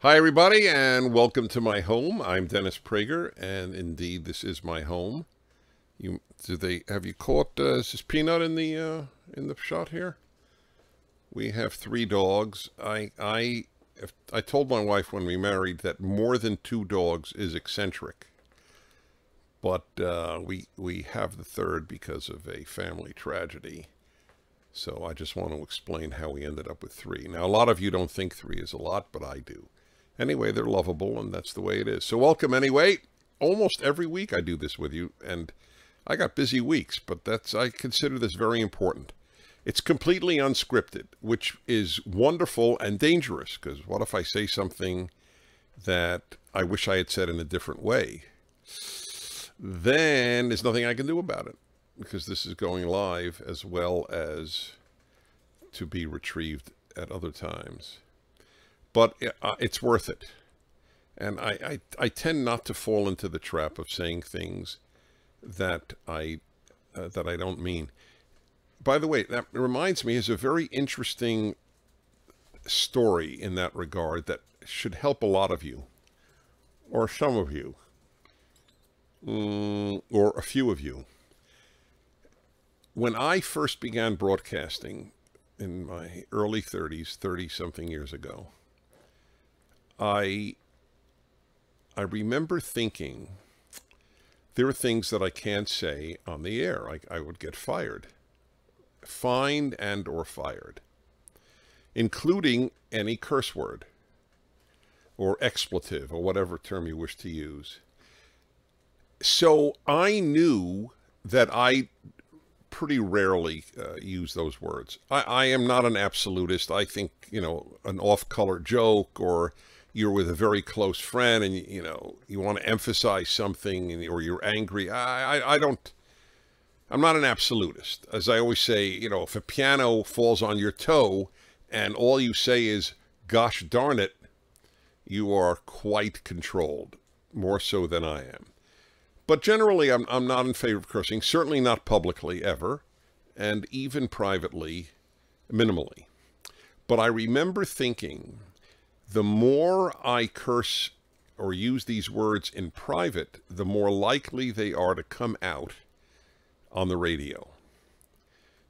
Hi, everybody, and welcome to my home. I'm Dennis Prager, and indeed, this is my home. You do they have you caught? Uh, is this Peanut in the uh, in the shot here? We have three dogs. I I I told my wife when we married that more than two dogs is eccentric, but uh, we we have the third because of a family tragedy. So I just want to explain how we ended up with three. Now, a lot of you don't think three is a lot, but I do. Anyway, they're lovable, and that's the way it is. So welcome anyway. Almost every week I do this with you, and I got busy weeks, but that's I consider this very important. It's completely unscripted, which is wonderful and dangerous, because what if I say something that I wish I had said in a different way? Then there's nothing I can do about it, because this is going live as well as to be retrieved at other times but uh, it's worth it. And I, I, I, tend not to fall into the trap of saying things that I, uh, that I don't mean. By the way, that reminds me is a very interesting story in that regard that should help a lot of you, or some of you, mm, or a few of you. When I first began broadcasting in my early 30s, 30 something years ago, I I remember thinking there are things that I can't say on the air. I, I would get fired, fined and or fired, including any curse word or expletive or whatever term you wish to use. So I knew that I pretty rarely uh, use those words. I, I am not an absolutist. I think, you know, an off-color joke or you're with a very close friend and you know you want to emphasize something or you're angry I, I, I don't i'm not an absolutist. As i always say you know if a piano falls on your toe and all you say is gosh darn it you are quite controlled more so than i am. But generally i'm, I'm not in favor of cursing certainly not publicly ever and even privately minimally. But i remember thinking the more I curse or use these words in private, the more likely they are to come out on the radio.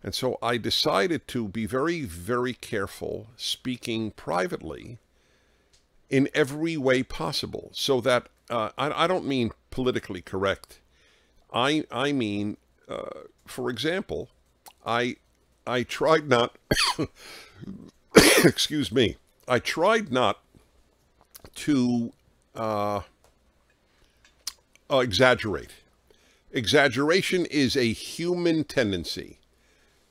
And so I decided to be very, very careful speaking privately in every way possible so that uh, I, I, don't mean politically correct. I, I mean, uh, for example, I, I tried not, excuse me, I tried not to uh, uh, exaggerate. Exaggeration is a human tendency.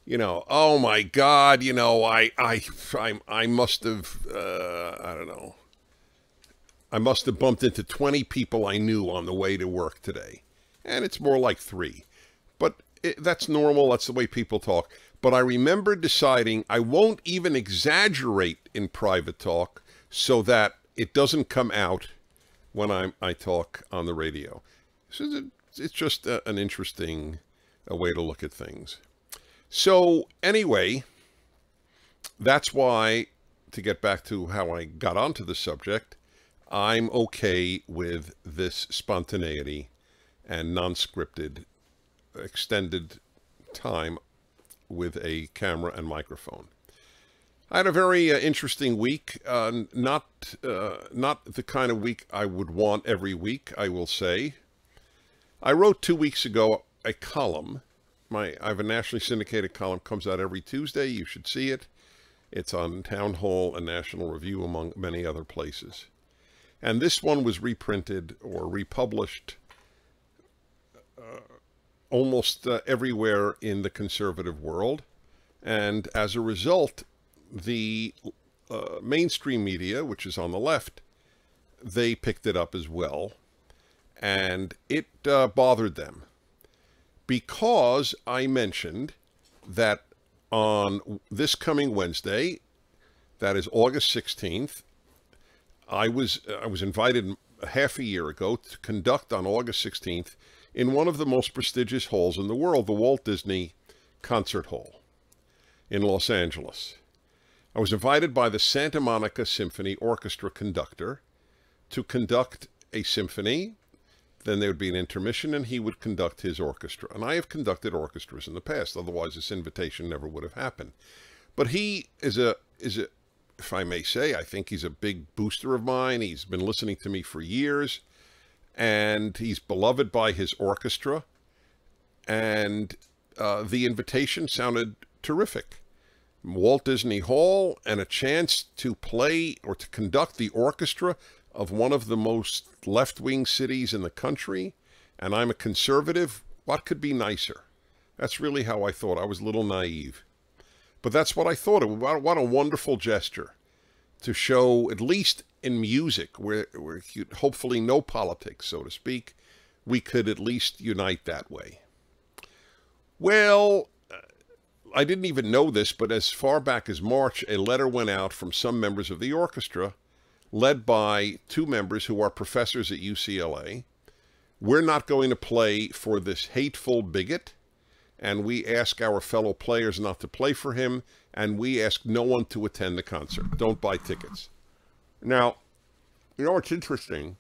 You know, oh my God, you know, I, I, I, I must have, uh, I don't know, I must have bumped into 20 people I knew on the way to work today. And it's more like three. But it, that's normal. That's the way people talk. But I remember deciding I won't even exaggerate in private talk so that it doesn't come out when I, I talk on the radio. So it's just a, an interesting a way to look at things. So anyway, that's why, to get back to how I got onto the subject, I'm okay with this spontaneity and non-scripted extended time with a camera and microphone. I had a very uh, interesting week. Uh, not uh, not the kind of week I would want every week, I will say. I wrote two weeks ago a column. My I have a nationally syndicated column comes out every Tuesday. You should see it. It's on Townhall and National Review, among many other places. And this one was reprinted or republished almost uh, everywhere in the conservative world. And as a result, the uh, mainstream media, which is on the left, they picked it up as well. And it uh, bothered them because I mentioned that on this coming Wednesday, that is August 16th, I was I was invited half a year ago to conduct on August 16th in one of the most prestigious halls in the world, the Walt Disney Concert Hall in Los Angeles. I was invited by the Santa Monica Symphony Orchestra conductor to conduct a symphony. Then there would be an intermission and he would conduct his orchestra. And I have conducted orchestras in the past, otherwise this invitation never would have happened. But he is a is a if I may say, I think he's a big booster of mine. He's been listening to me for years and he's beloved by his orchestra. And uh, the invitation sounded terrific. Walt Disney Hall and a chance to play or to conduct the orchestra of one of the most left-wing cities in the country. And I'm a conservative. What could be nicer? That's really how I thought. I was a little naive. But that's what I thought. What a wonderful gesture to show, at least in music, where, where hopefully no politics, so to speak, we could at least unite that way. Well, uh, I didn't even know this, but as far back as March, a letter went out from some members of the orchestra, led by two members who are professors at UCLA. We're not going to play for this hateful bigot and we ask our fellow players not to play for him, and we ask no one to attend the concert. Don't buy tickets. Now, you know what's interesting?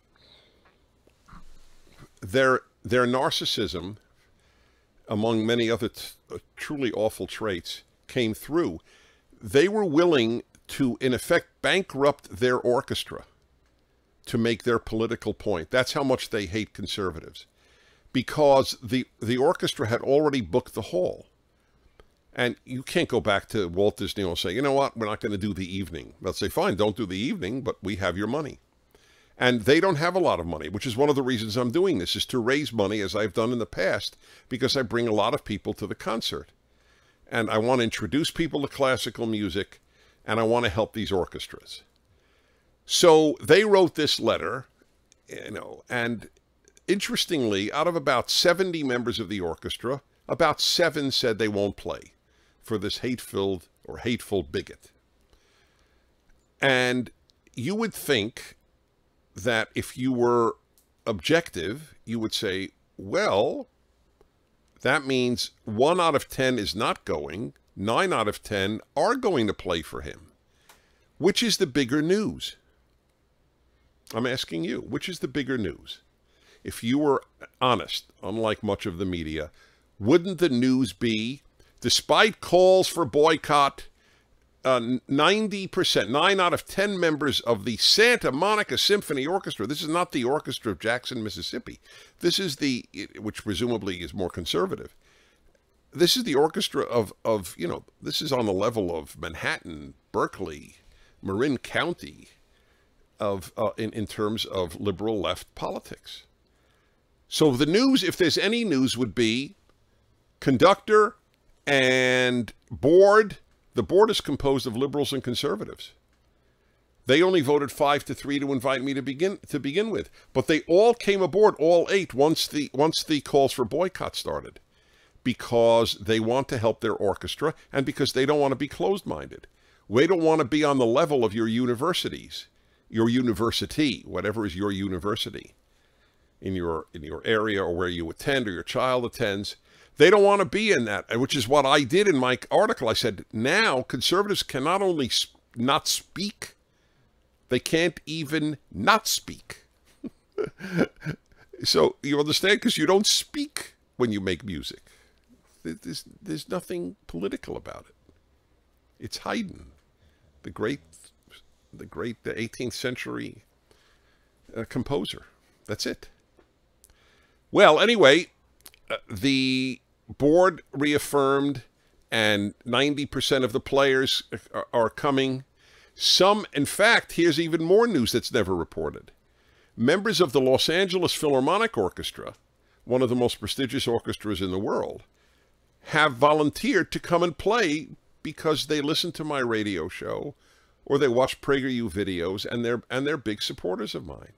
Their, their narcissism, among many other uh, truly awful traits, came through. They were willing to, in effect, bankrupt their orchestra to make their political point. That's how much they hate conservatives because the the orchestra had already booked the hall. And you can't go back to Walt Disney and say, you know what, we're not going to do the evening. They'll say, fine, don't do the evening, but we have your money. And they don't have a lot of money, which is one of the reasons I'm doing this, is to raise money as I've done in the past, because I bring a lot of people to the concert. And I want to introduce people to classical music, and I want to help these orchestras. So they wrote this letter, you know, and Interestingly, out of about 70 members of the orchestra, about seven said they won't play for this hate-filled or hateful bigot. And you would think that if you were objective, you would say, well, that means one out of 10 is not going, nine out of 10 are going to play for him. Which is the bigger news? I'm asking you, which is the bigger news? if you were honest, unlike much of the media, wouldn't the news be, despite calls for boycott, uh, 90%, 9 out of 10 members of the Santa Monica Symphony Orchestra, this is not the orchestra of Jackson, Mississippi. This is the, which presumably is more conservative. This is the orchestra of, of you know, this is on the level of Manhattan, Berkeley, Marin County, of uh, in, in terms of liberal left politics. So the news, if there's any news, would be conductor and board. The board is composed of liberals and conservatives. They only voted five to three to invite me to begin to begin with, but they all came aboard, all eight, once the once the calls for boycott started, because they want to help their orchestra and because they don't want to be closed-minded. They don't want to be on the level of your universities, your university, whatever is your university in your in your area or where you attend or your child attends. They don't want to be in that, which is what I did in my article. I said, now conservatives can not only not speak, they can't even not speak. so you understand? Because you don't speak when you make music. There's, there's nothing political about it. It's Haydn, the great, the great the 18th century uh, composer. That's it. Well, anyway, uh, the board reaffirmed and 90% of the players are, coming. Some, in fact, here's even more news that's never reported. Members of the Los Angeles Philharmonic Orchestra, one of the most prestigious orchestras in the world, have volunteered to come and play because they listen to my radio show or they watch PragerU videos and they're and they're big supporters of mine.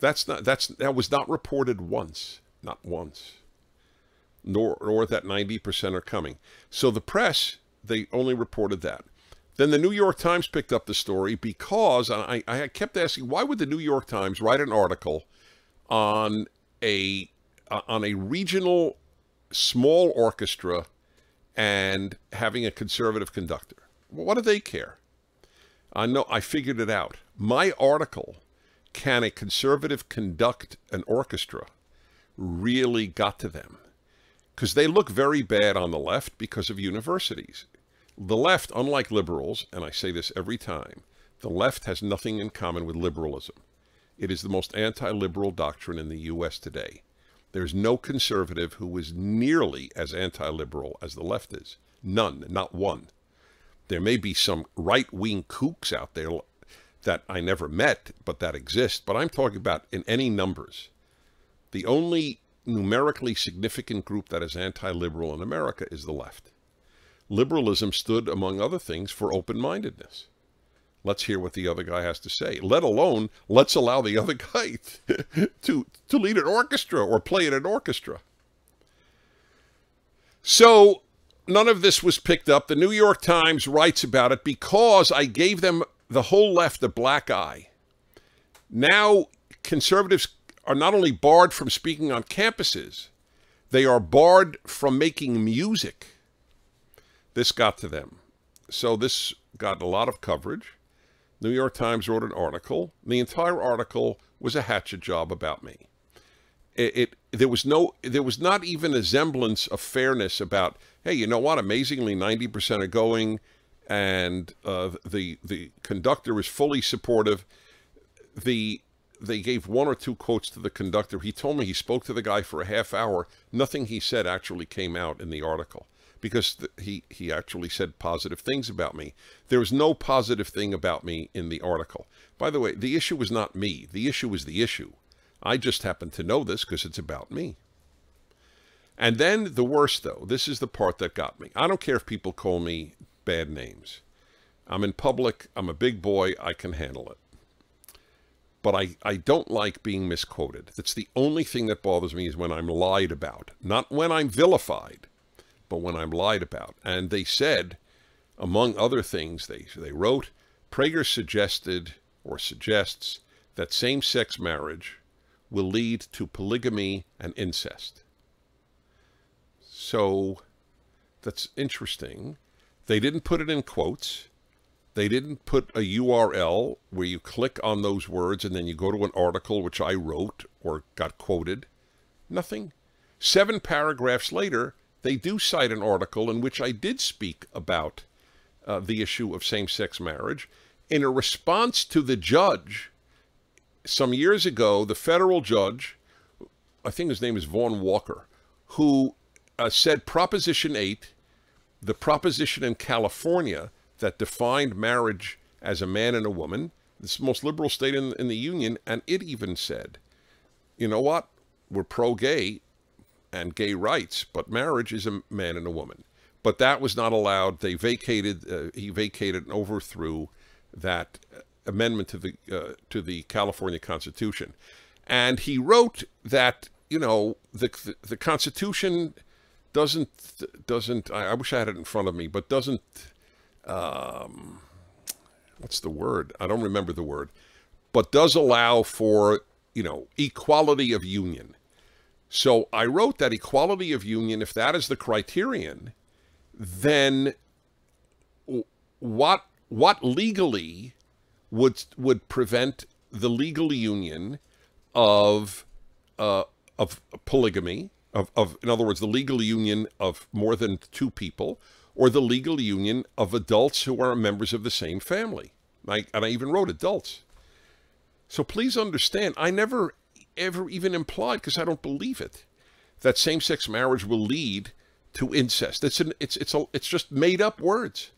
That's not that's that was not reported once, not once. Nor that 90% are coming. So the press, they only reported that. Then the New York Times picked up the story because I, I kept asking why would the New York Times write an article on a uh, on a regional small orchestra and having a conservative conductor. Well, what do they care? I know I figured it out. My article, Can a Conservative Conduct an Orchestra, really got to them. Because they look very bad on the left because of universities. The left, unlike liberals, and I say this every time, the left has nothing in common with liberalism. It is the most anti-liberal doctrine in the U.S. today. There's no conservative who is nearly as anti-liberal as the left is. None, not one. There may be some right-wing kooks out there that I never met, but that exist. But I'm talking about in any numbers. The only numerically significant group that is anti-liberal in America is the left. Liberalism stood, among other things, for open-mindedness. Let's hear what the other guy has to say, let alone let's allow the other guy to, to lead an orchestra or play in an orchestra. So none of this was picked up. The New York Times writes about it because I gave them the whole left a black eye. Now conservatives are not only barred from speaking on campuses, they are barred from making music. This got to them. So this got a lot of coverage. New York Times wrote an article. The entire article was a hatchet job about me. It, it, there was no there was not even a semblance of fairness about hey you know what amazingly 90% are going and uh, the the conductor is fully supportive the they gave one or two quotes to the conductor he told me he spoke to the guy for a half hour nothing he said actually came out in the article because he, he actually said positive things about me. There was no positive thing about me in the article. By the way, the issue was not me. The issue was the issue. I just happen to know this because it's about me. And then the worst, though, this is the part that got me. I don't care if people call me bad names. I'm in public. I'm a big boy. I can handle it. But I, I don't like being misquoted. That's the only thing that bothers me is when I'm lied about, not when I'm vilified but when I'm lied about. And they said, among other things, they, they wrote, Prager suggested or suggests that same-sex marriage will lead to polygamy and incest. So that's interesting. They didn't put it in quotes. They didn't put a URL where you click on those words and then you go to an article which I wrote or got quoted. Nothing. Seven paragraphs later, they do cite an article in which I did speak about uh, the issue of same-sex marriage. In a response to the judge, some years ago, the federal judge, I think his name is Vaughn Walker, who uh, said Proposition 8, the proposition in California that defined marriage as a man and a woman, this most liberal state in, in the union, and it even said, you know what, we're pro-gay, and gay rights, but marriage is a man and a woman. But that was not allowed. They vacated, uh, he vacated and overthrew that amendment to the, uh, to the California Constitution. And he wrote that, you know, the, the, the Constitution doesn't, doesn't, I, I, wish I had it in front of me, but doesn't, um, what's the word? I don't remember the word, but does allow for, you know, equality of union. So I wrote that equality of union, if that is the criterion, then what what legally would would prevent the legal union of uh, of polygamy of, of in other words the legal union of more than two people or the legal union of adults who are members of the same family I, and I even wrote adults so please understand I never ever even implied, because I don't believe it, that same-sex marriage will lead to incest. It's an, it's it's a, it's just made up words.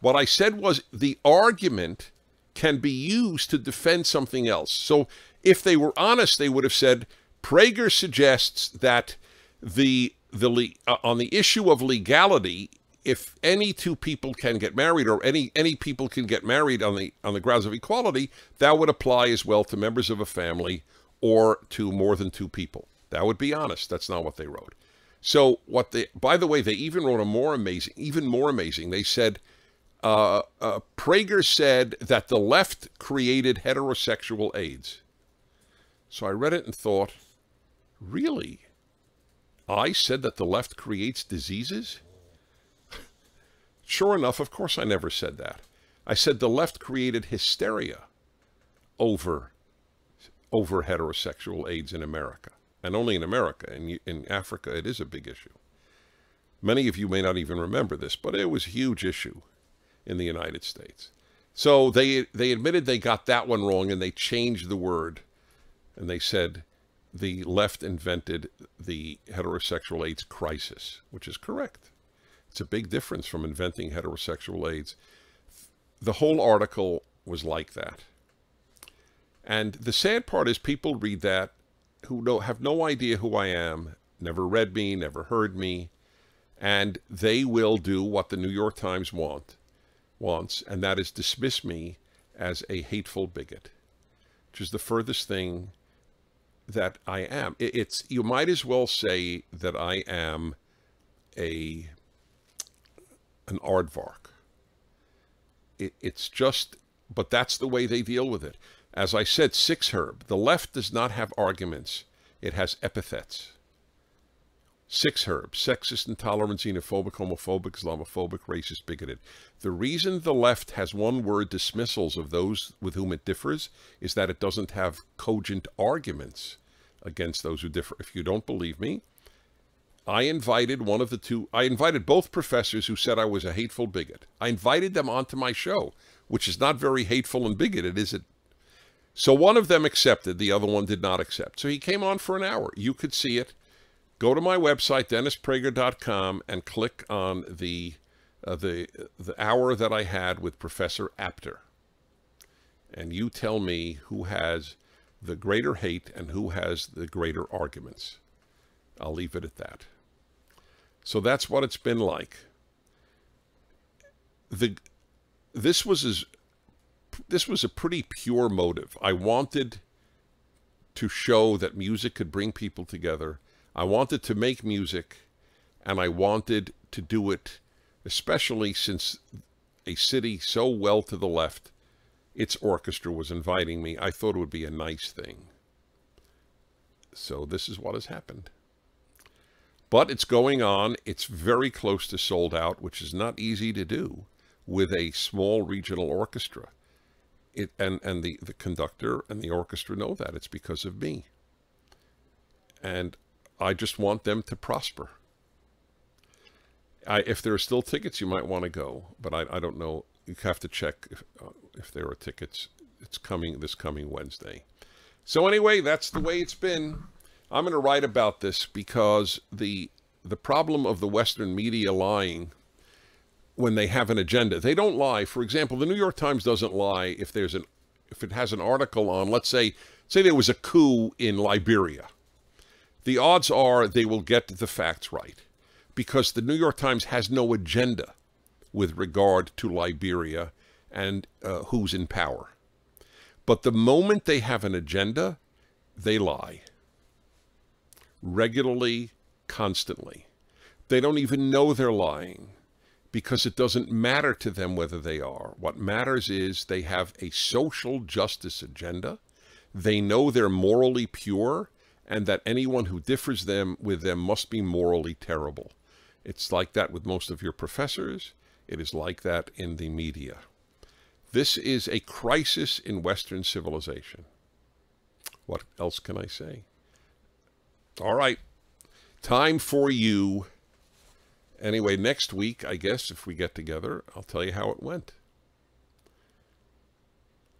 What I said was the argument can be used to defend something else. So if they were honest, they would have said Prager suggests that the the uh, on the issue of legality, if any two people can get married or any any people can get married on the on the grounds of equality, that would apply as well to members of a family or to more than two people. That would be honest. That's not what they wrote. So what they, by the way, they even wrote a more amazing, even more amazing. They said, uh, uh, Prager said that the left created heterosexual AIDS. So I read it and thought, really? I said that the left creates diseases? Sure enough, of course, I never said that. I said the left created hysteria over over heterosexual AIDS in America, and only in America. In in Africa, it is a big issue. Many of you may not even remember this, but it was a huge issue in the United States. So they they admitted they got that one wrong, and they changed the word, and they said the left invented the heterosexual AIDS crisis, which is correct. It's a big difference from inventing heterosexual AIDS. The whole article was like that. And the sad part is people read that who know, have no idea who I am, never read me, never heard me, and they will do what the New York Times want wants, and that is dismiss me as a hateful bigot, which is the furthest thing that I am. It's you might as well say that I am a an aardvark. It, it's just, but that's the way they deal with it. As I said, SIXHIRB. The left does not have arguments; it has epithets. SIXHIRB, sexist, intolerant, xenophobic, homophobic, Islamophobic, racist, bigoted. The reason the left has one word dismissals of those with whom it differs is that it doesn't have cogent arguments against those who differ. If you don't believe me, I invited one of the two, I invited both professors who said I was a hateful bigot. I invited them onto my show, which is not very hateful and bigoted, is it? So one of them accepted, the other one did not accept. So he came on for an hour. You could see it go to my website, DennisPrager.com, and click on the, uh, the, the hour that I had with Professor Apter. And you tell me who has the greater hate and who has the greater arguments. I'll leave it at that. So that's what it's been like. The, this was as, this was a pretty pure motive. I wanted to show that music could bring people together I wanted to make music and I wanted to do it, especially since a city so well to the left, its orchestra was inviting me. I thought it would be a nice thing. So this is what has happened. But it's going on. It's very close to sold out, which is not easy to do with a small regional orchestra. It, and and the, the conductor and the orchestra know that. It's because of me. And I just want them to prosper. I, if there are still tickets, you might want to go, but I, I don't know. You have to check if, uh, if there are tickets. It's coming this coming Wednesday. So anyway, that's the way it's been. I'm going to write about this because the the problem of the Western media lying when they have an agenda. They don't lie. For example, the New York Times doesn't lie if there's an if it has an article on, let's say, say there was a coup in Liberia the odds are they will get the facts right because the New York Times has no agenda with regard to Liberia and uh, who's in power. But the moment they have an agenda, they lie. Regularly, constantly. They don't even know they're lying because it doesn't matter to them whether they are. What matters is they have a social justice agenda. They know they're morally pure and that anyone who differs them with them must be morally terrible. It's like that with most of your professors. It is like that in the media. This is a crisis in Western civilization. What else can I say? All right. Time for you. Anyway, next week, I guess, if we get together, I'll tell you how it went.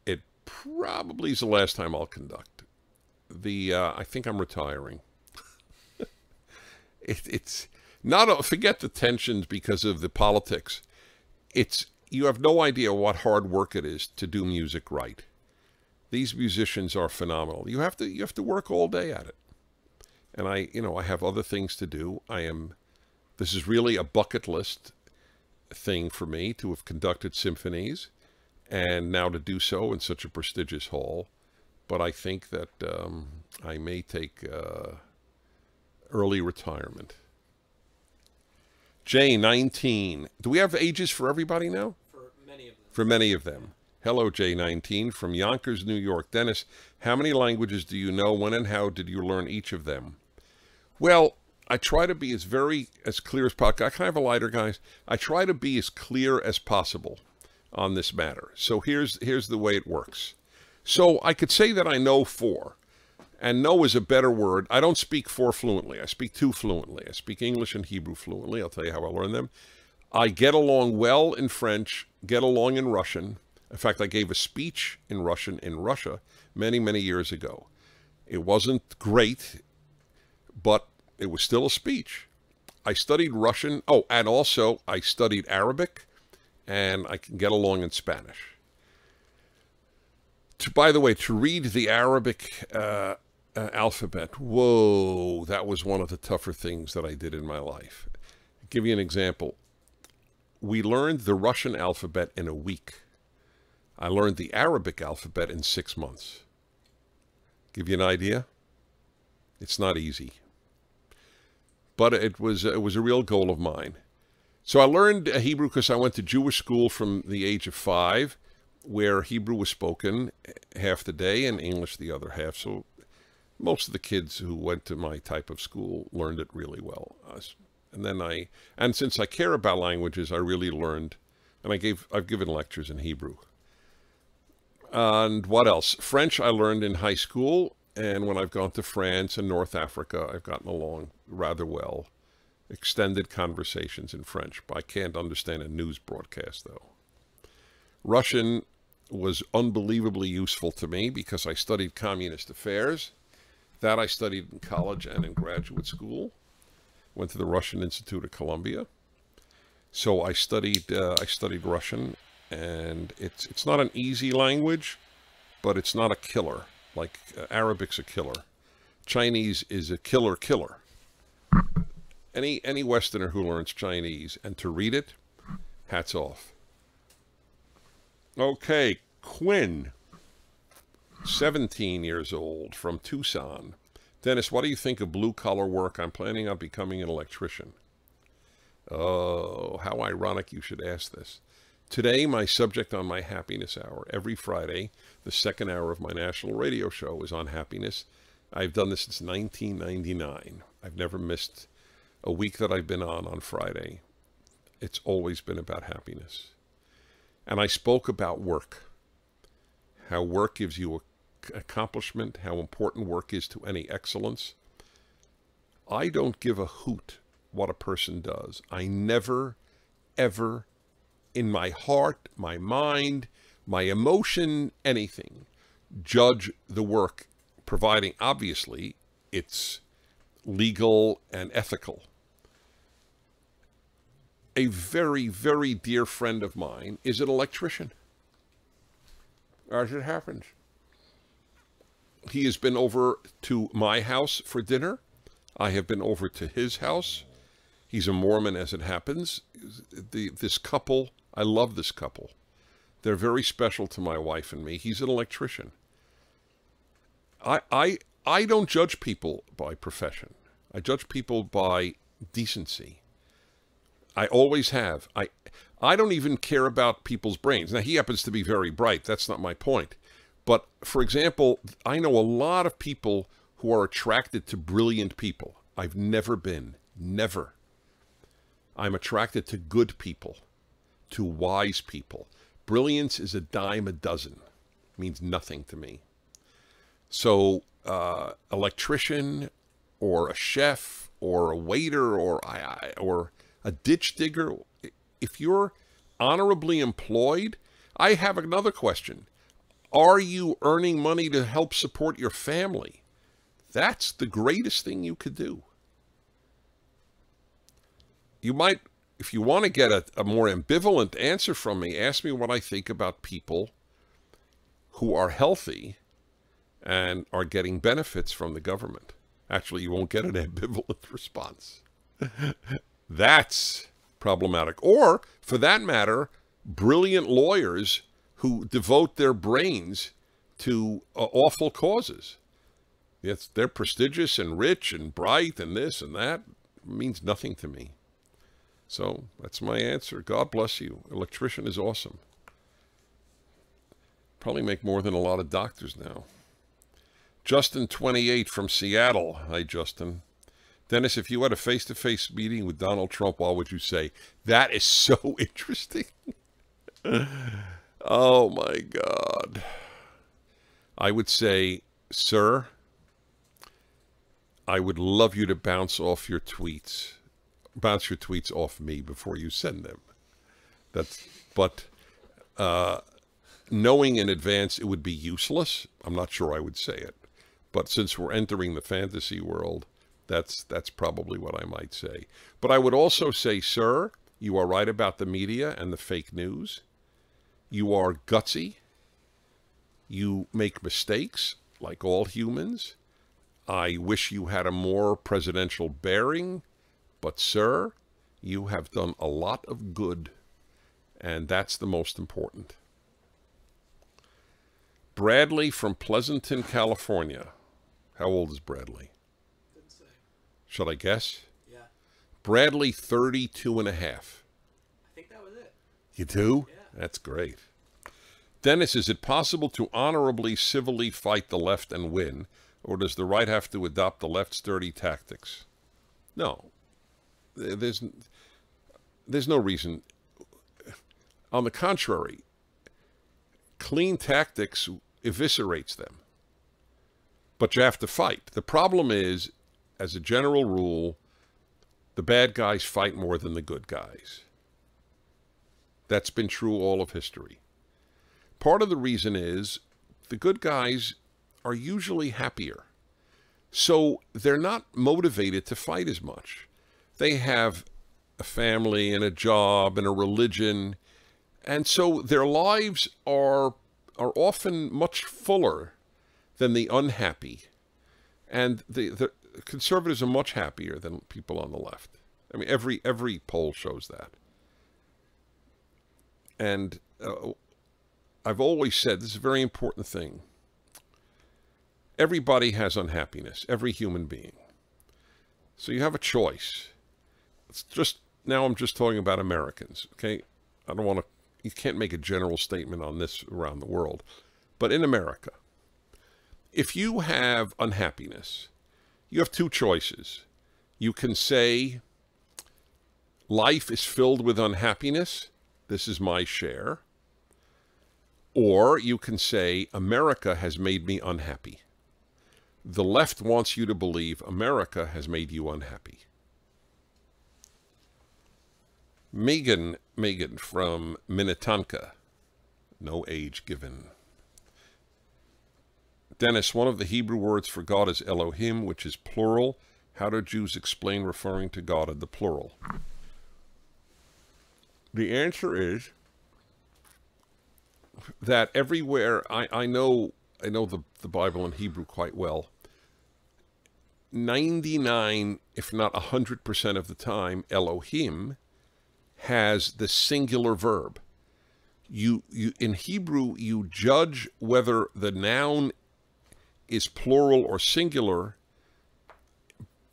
It probably is the last time I'll conduct the uh, I think I'm retiring. it, it's not a, forget the tensions because of the politics. It's you have no idea what hard work it is to do music right. These musicians are phenomenal. You have to you have to work all day at it. And I, you know, I have other things to do. I am this is really a bucket list thing for me to have conducted symphonies and now to do so in such a prestigious hall but I think that um, I may take uh, early retirement. J, 19. Do we have ages for everybody now? For many of them. For many of them. Hello, J19 from Yonkers, New York. Dennis, how many languages do you know? When and how did you learn each of them? Well, I try to be as very as clear as possible. I have a lighter, guys? I try to be as clear as possible on this matter. So here's here's the way it works. So I could say that I know four, and know is a better word. I don't speak four fluently. I speak two fluently. I speak English and Hebrew fluently. I'll tell you how I learned them. I get along well in French, get along in Russian. In fact, I gave a speech in Russian in Russia many, many years ago. It wasn't great, but it was still a speech. I studied Russian. Oh, and also I studied Arabic, and I can get along in Spanish. To, by the way, to read the Arabic uh, uh, alphabet, whoa, that was one of the tougher things that I did in my life. I'll give you an example. We learned the Russian alphabet in a week. I learned the Arabic alphabet in six months. Give you an idea? It's not easy. But it was, it was a real goal of mine. So I learned Hebrew because I went to Jewish school from the age of five, where Hebrew was spoken half the day and English the other half. So most of the kids who went to my type of school learned it really well. Uh, and then I, and since I care about languages, I really learned, and I gave, I've given lectures in Hebrew. And what else? French I learned in high school, and when I've gone to France and North Africa, I've gotten along rather well. Extended conversations in French, but I can't understand a news broadcast though. Russian was unbelievably useful to me because I studied communist affairs. That I studied in college and in graduate school. Went to the Russian Institute of Columbia. So I studied uh, I studied Russian and it's it's not an easy language, but it's not a killer. Like uh, Arabic's a killer. Chinese is a killer killer. Any any Westerner who learns Chinese and to read it, hats off. Okay, Quinn, 17 years old, from Tucson. Dennis, what do you think of blue-collar work? I'm planning on becoming an electrician. Oh, how ironic you should ask this. Today, my subject on my happiness hour. Every Friday, the second hour of my national radio show is on happiness. I've done this since 1999. I've never missed a week that I've been on on Friday. It's always been about happiness. And I spoke about work, how work gives you accomplishment, how important work is to any excellence. I don't give a hoot what a person does. I never, ever, in my heart, my mind, my emotion, anything, judge the work, providing obviously it's legal and ethical. A very, very dear friend of mine is an electrician. As it happens. He has been over to my house for dinner. I have been over to his house. He's a Mormon as it happens. The, this couple I love this couple. They're very special to my wife and me. He's an electrician. I, I, I don't judge people by profession. I judge people by decency. I always have. I, I don't even care about people's brains. Now, he happens to be very bright. That's not my point. But, for example, I know a lot of people who are attracted to brilliant people. I've never been. Never. I'm attracted to good people to wise people. Brilliance is a dime a dozen. It means nothing to me. So, uh, electrician or a chef or a waiter or I, or a ditch digger, if you're honorably employed, I have another question. Are you earning money to help support your family? That's the greatest thing you could do. You might if you want to get a, a more ambivalent answer from me, ask me what I think about people who are healthy and are getting benefits from the government. Actually, you won't get an ambivalent response. That's problematic. Or, for that matter, brilliant lawyers who devote their brains to uh, awful causes. Yes, they're prestigious and rich and bright and this and that. It means nothing to me. So that's my answer. God bless you. Electrician is awesome. Probably make more than a lot of doctors now. Justin, 28 from Seattle. Hi, Justin. Dennis, if you had a face to face meeting with Donald Trump, what would you say? That is so interesting. oh my God. I would say, sir, I would love you to bounce off your tweets, bounce your tweets off me before you send them. That's, but uh, knowing in advance it would be useless, I'm not sure I would say it. But since we're entering the fantasy world, that's that's probably what I might say. But I would also say, sir, you are right about the media and the fake news. You are gutsy. You make mistakes, like all humans. I wish you had a more presidential bearing, but, sir, you have done a lot of good, and that's the most important. Bradley from Pleasanton, California. How old is Bradley? Should I guess? Yeah. Bradley, 32 and a half. I think that was it. You do? Yeah. That's great. Dennis, is it possible to honorably, civilly fight the left and win, or does the right have to adopt the left's dirty tactics? No. There's, there's no reason. On the contrary, clean tactics eviscerates them. But you have to fight. The problem is, as a general rule, the bad guys fight more than the good guys. That's been true all of history. Part of the reason is the good guys are usually happier. So they're not motivated to fight as much. They have a family and a job and a religion. And so their lives are, are often much fuller than the unhappy. And the, the conservatives are much happier than people on the left. I mean, every, every poll shows that. And uh, I've always said this is a very important thing. Everybody has unhappiness, every human being. So you have a choice. It's just now I'm just talking about Americans, okay? I don't want to you can't make a general statement on this around the world. But in America, if you have unhappiness, you have two choices. You can say life is filled with unhappiness. This is my share. Or you can say, America has made me unhappy. The left wants you to believe America has made you unhappy. Megan, Megan from Minnetonka, no age given. Dennis, one of the Hebrew words for God is Elohim, which is plural. How do Jews explain referring to God in the plural? The answer is that everywhere I, I know I know the, the Bible in Hebrew quite well. 99, if not 100% of the time, Elohim has the singular verb. You, you in Hebrew you judge whether the noun is plural or singular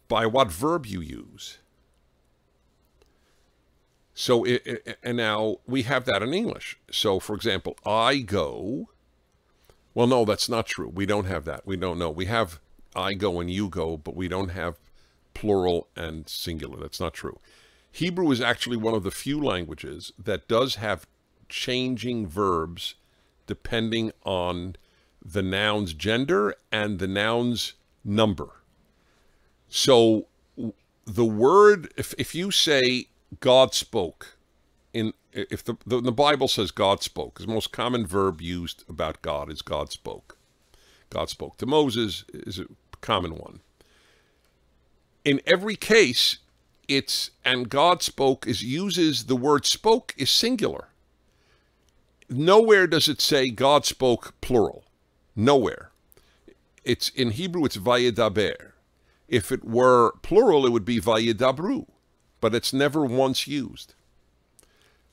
by what verb you use. So, it, it, and now we have that in English. So, for example, I go. Well, no, that's not true. We don't have that. We don't know. We have I go and you go, but we don't have plural and singular. That's not true. Hebrew is actually one of the few languages that does have changing verbs depending on the noun's gender and the noun's number. So the word, if, if you say God spoke. In if the, the, the Bible says God spoke, the most common verb used about God is God spoke. God spoke to Moses is a common one. In every case, it's and God spoke is uses the word spoke is singular. Nowhere does it say God spoke plural. Nowhere. It's in Hebrew it's vayedaber. If it were plural, it would be vayedabru but it's never once used.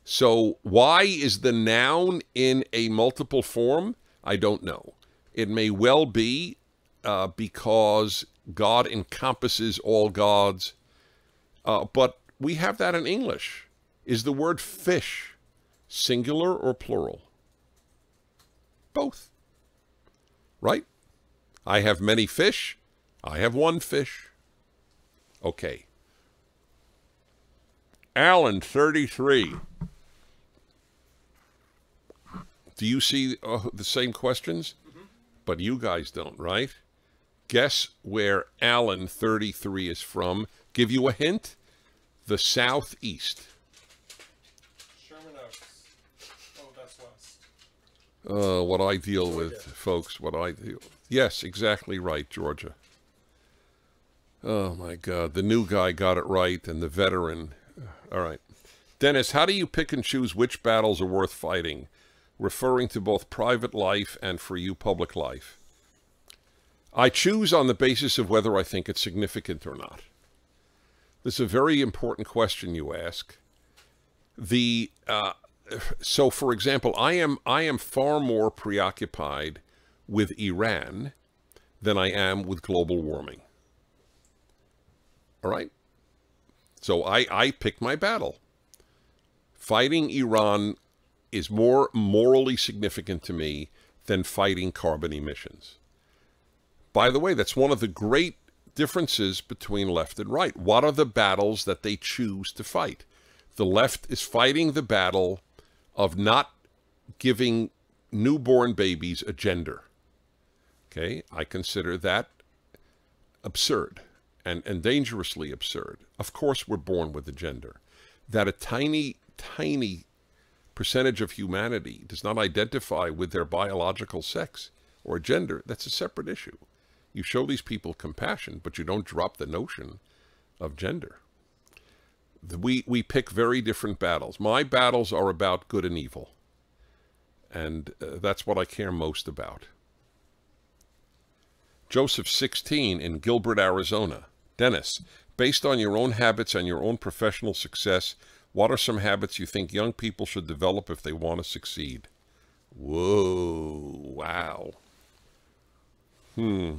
So why is the noun in a multiple form? I don't know. It may well be uh, because God encompasses all gods, uh, but we have that in English. Is the word fish singular or plural? Both. Right? I have many fish. I have one fish. Okay. Alan, 33. Do you see uh, the same questions? But you guys don't, right? Guess where Alan, 33, is from. Give you a hint? The southeast. Sherman Oaks. Oh, that's west. Uh, what I deal with, folks, what I deal Yes, exactly right, Georgia. Oh, my God. The new guy got it right, and the veteran. All right. Dennis, how do you pick and choose which battles are worth fighting, referring to both private life and for you public life? I choose on the basis of whether I think it's significant or not. This is a very important question you ask. The uh, so, for example, I am I am far more preoccupied with Iran than I am with global warming. All right. So I I pick my battle. Fighting Iran is more morally significant to me than fighting carbon emissions. By the way, that's one of the great differences between left and right. What are the battles that they choose to fight? The left is fighting the battle of not giving newborn babies a gender. Okay, I consider that absurd and, and dangerously absurd. Of course, we're born with a gender. That a tiny, tiny percentage of humanity does not identify with their biological sex or gender, that's a separate issue. You show these people compassion, but you don't drop the notion of gender. We, we pick very different battles. My battles are about good and evil. And uh, that's what I care most about. Joseph 16 in Gilbert, Arizona. Dennis, based on your own habits and your own professional success, what are some habits you think young people should develop if they want to succeed? Whoa, wow. Hmm.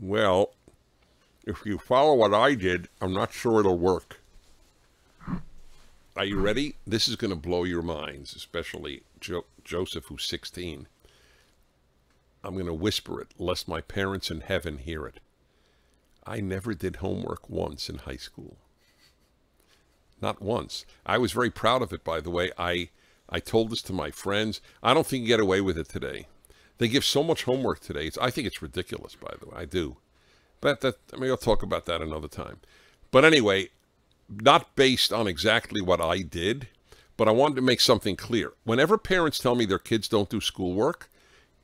Well, if you follow what I did, I'm not sure it'll work. Are you ready? This is going to blow your minds, especially jo Joseph, who's 16. I'm going to whisper it, lest my parents in heaven hear it. I never did homework once in high school. Not once. I was very proud of it, by the way. I, I told this to my friends. I don't think you get away with it today. They give so much homework today. It's, I think it's ridiculous, by the way. I do. But that, I mean, I'll talk about that another time. But anyway, not based on exactly what I did, but I wanted to make something clear. Whenever parents tell me their kids don't do schoolwork,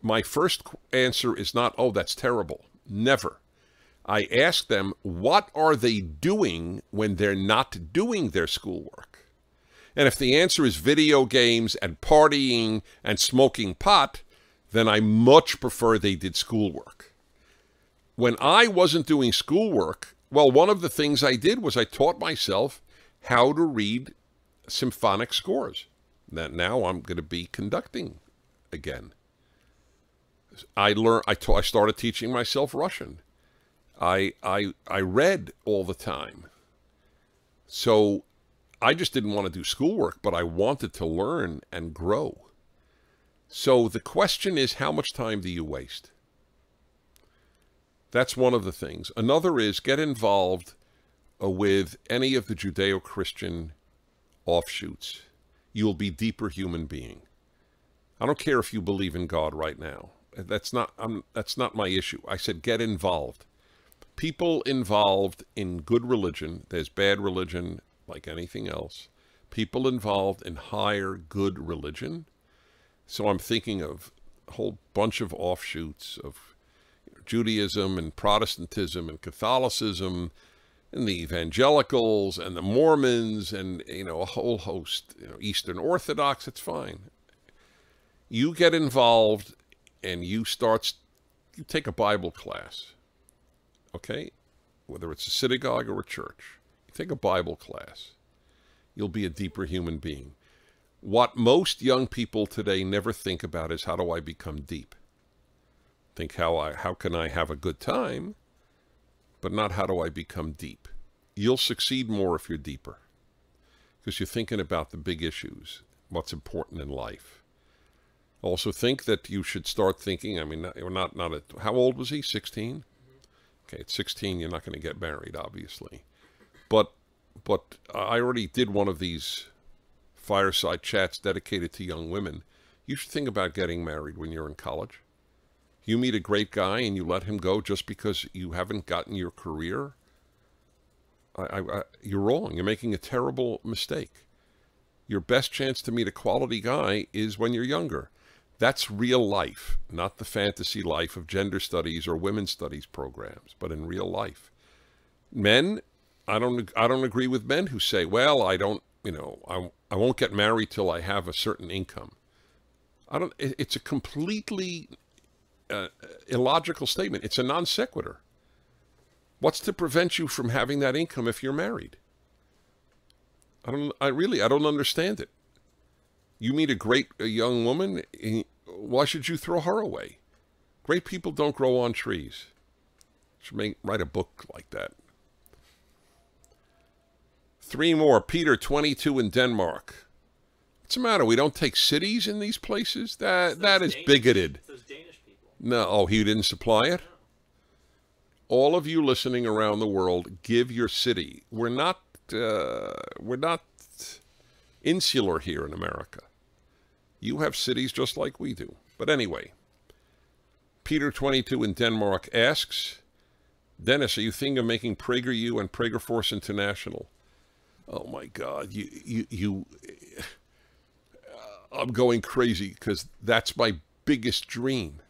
my first answer is not, oh, that's terrible. Never. I ask them, what are they doing when they're not doing their schoolwork? And if the answer is video games and partying and smoking pot, then I much prefer they did schoolwork. When I wasn't doing schoolwork, well, one of the things I did was I taught myself how to read symphonic scores. That now I'm going to be conducting again. I learned. I, I started teaching myself Russian. I I I read all the time. So I just didn't want to do schoolwork, but I wanted to learn and grow. So the question is, how much time do you waste? That's one of the things. Another is get involved uh, with any of the Judeo-Christian offshoots. You'll be deeper human being. I don't care if you believe in God right now. That's not I'm, that's not my issue. I said get involved. People involved in good religion, there's bad religion like anything else. People involved in higher good religion so I'm thinking of a whole bunch of offshoots of Judaism and Protestantism and Catholicism and the evangelicals and the Mormons and, you know, a whole host, you know, Eastern Orthodox, it's fine. You get involved and you start, you take a Bible class, okay? Whether it's a synagogue or a church, you take a Bible class, you'll be a deeper human being. What most young people today never think about is how do I become deep? Think how I how can I have a good time, but not how do I become deep. You'll succeed more if you're deeper. Because you're thinking about the big issues, what's important in life. Also think that you should start thinking, I mean, not, not, at, how old was he, 16? Okay, at 16, you're not going to get married, obviously. But but I already did one of these fireside chats dedicated to young women. You should think about getting married when you're in college. You meet a great guy and you let him go just because you haven't gotten your career. I, I, you're wrong. You're making a terrible mistake. Your best chance to meet a quality guy is when you're younger. That's real life, not the fantasy life of gender studies or women's studies programs, but in real life. Men, I don't I don't agree with men who say, "Well, I don't, you know, I I won't get married till I have a certain income." I don't it's a completely uh, illogical statement. It's a non sequitur. What's to prevent you from having that income if you're married? I don't. I really. I don't understand it. You meet a great a young woman. Why should you throw her away? Great people don't grow on trees. Should make write a book like that. Three more. Peter, 22 in Denmark. What's the matter? We don't take cities in these places? That that is Danish- bigoted. Those Danish people. No, oh, he didn't supply it? All of you listening around the world, give your city. We're not uh, we're not insular here in America. You have cities just like we do. But anyway, Peter 22 in Denmark asks, Dennis, are you thinking of making PragerU and Prager Force International? Oh my God, you you you. I'm going crazy because that's my biggest dream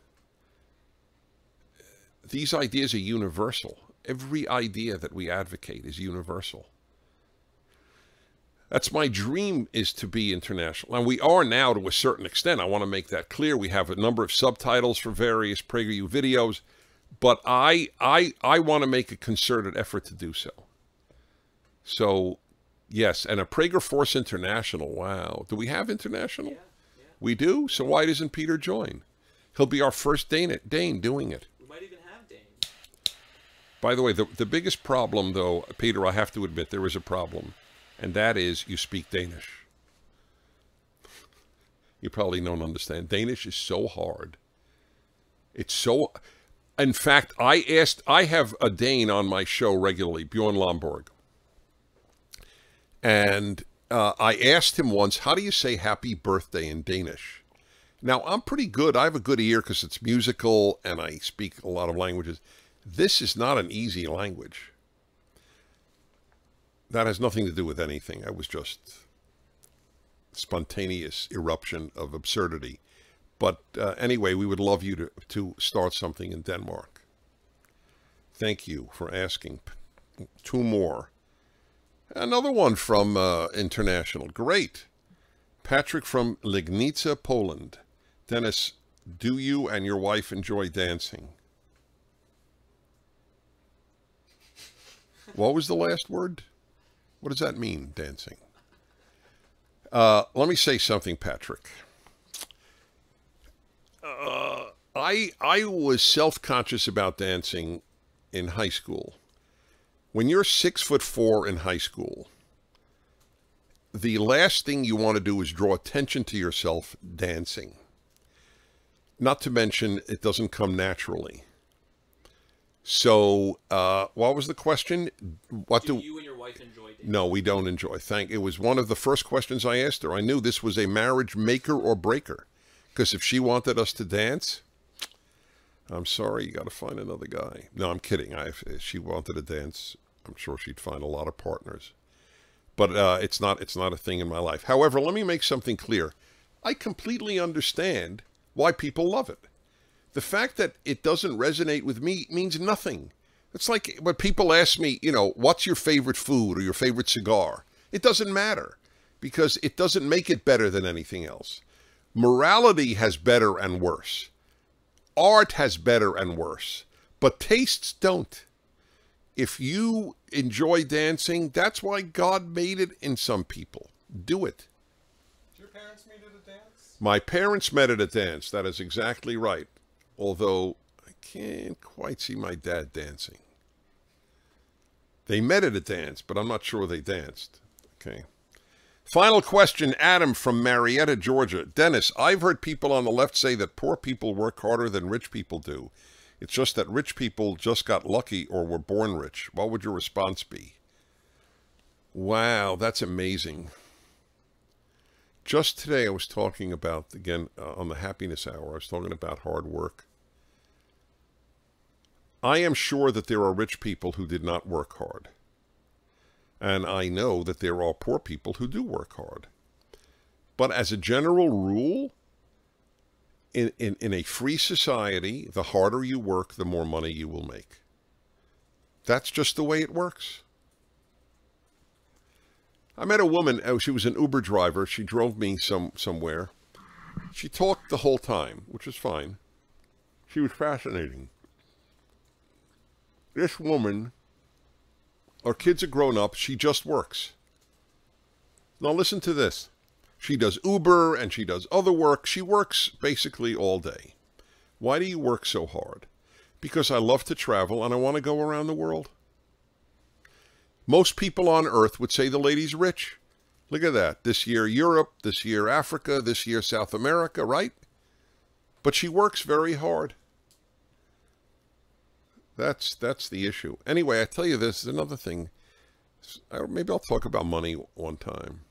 these ideas are universal. Every idea that we advocate is universal. That's my dream is to be international. And we are now to a certain extent. I want to make that clear. We have a number of subtitles for various PragerU videos, but I I I want to make a concerted effort to do so. So, yes, and a Prager Force International. Wow. Do we have international? Yeah, yeah. We do. So why doesn't Peter join? He'll be our first Dane, Dane doing it. We might even have Dane. By the way, the, the biggest problem, though, Peter, I have to admit there is a problem, and that is you speak Danish. You probably don't understand. Danish is so hard. It's so. In fact, I asked, I have a Dane on my show regularly, Bjorn Lomborg. And uh, I asked him once, how do you say happy birthday in Danish? Now, I'm pretty good. I have a good ear because it's musical and I speak a lot of languages. This is not an easy language. That has nothing to do with anything. I was just spontaneous eruption of absurdity. But uh, anyway, we would love you to, to start something in Denmark. Thank you for asking. Two more. Another one from uh, International. Great. Patrick from Legnica, Poland. Dennis, do you and your wife enjoy dancing? What was the last word? What does that mean, dancing? Uh, let me say something, Patrick. Uh, I I was self conscious about dancing in high school. When you're six foot four in high school, the last thing you want to do is draw attention to yourself dancing. Not to mention, it doesn't come naturally. So, uh, what was the question? What Do do you and your wife enjoy no, we don't enjoy. Thank. It was one of the first questions I asked her. I knew this was a marriage maker or breaker, because if she wanted us to dance, I'm sorry, you got to find another guy. No, I'm kidding. I, if she wanted to dance, I'm sure she'd find a lot of partners. But uh, it's not. It's not a thing in my life. However, let me make something clear. I completely understand why people love it. The fact that it doesn't resonate with me means nothing. It's like when people ask me, you know, what's your favorite food or your favorite cigar? It doesn't matter because it doesn't make it better than anything else. Morality has better and worse. Art has better and worse, but tastes don't. If you enjoy dancing, that's why God made it in some people. Do it. Did your parents meet at a dance? My parents met at a dance. That is exactly right. Although I can't quite see my dad dancing. They met at a dance, but I'm not sure they danced. Okay. Final question Adam from Marietta, Georgia. Dennis, I've heard people on the left say that poor people work harder than rich people do. It's just that rich people just got lucky or were born rich. What would your response be? Wow, that's amazing. Just today, I was talking about, again, uh, on the happiness hour, I was talking about hard work. I am sure that there are rich people who did not work hard. And I know that there are poor people who do work hard. But as a general rule, in, in, in a free society, the harder you work, the more money you will make. That's just the way it works. I met a woman, oh, she was an Uber driver. She drove me some somewhere. She talked the whole time, which was fine. She was fascinating. This woman, our kids are grown up, she just works. Now listen to this. She does Uber and she does other work. She works basically all day. Why do you work so hard? Because I love to travel and I want to go around the world. Most people on earth would say the lady's rich. Look at that. This year Europe, this year Africa, this year South America, right? But she works very hard. That's that's the issue. Anyway, I tell you this is another thing. Maybe I'll talk about money one time.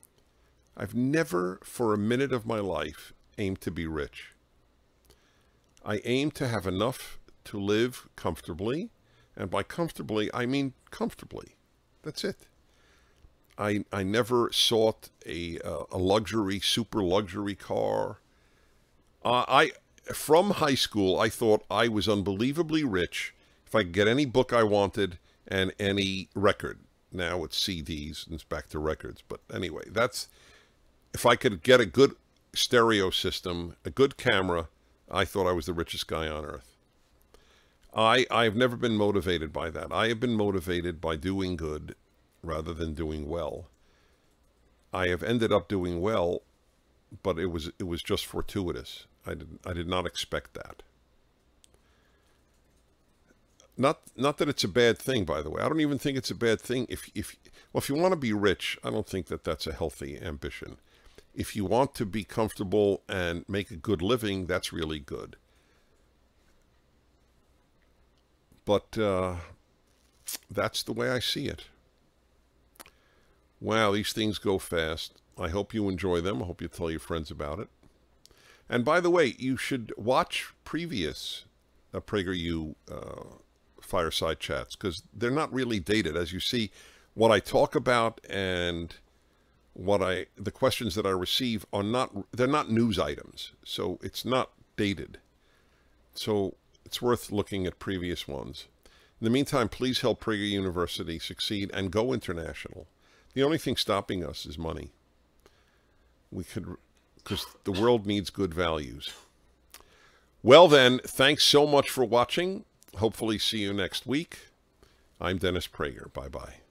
I've never, for a minute of my life, aimed to be rich. I aim to have enough to live comfortably, and by comfortably, I mean comfortably. That's it. I, I never sought a, uh, a luxury, super luxury car. Uh, I From high school, I thought I was unbelievably rich if I could get any book I wanted and any record. Now it's CDs and it's back to records. But anyway, that's if I could get a good stereo system, a good camera, I thought I was the richest guy on earth. I I have never been motivated by that. I have been motivated by doing good rather than doing well. I have ended up doing well, but it was it was just fortuitous. I did I did not expect that. Not not that it's a bad thing, by the way. I don't even think it's a bad thing if if well if you want to be rich, I don't think that that's a healthy ambition. If you want to be comfortable and make a good living, that's really good. But uh, that's the way I see it. Wow, these things go fast. I hope you enjoy them. I hope you tell your friends about it. And by the way, you should watch previous uh, PragerU uh, fireside chats because they're not really dated. As you see, what I talk about and what I the questions that I receive are not they're not news items, so it's not dated. So it's worth looking at previous ones. In the meantime, please help Prager University succeed and go international. The only thing stopping us is money. We could, because the world needs good values. Well then, thanks so much for watching. Hopefully see you next week. I'm Dennis Prager. Bye-bye.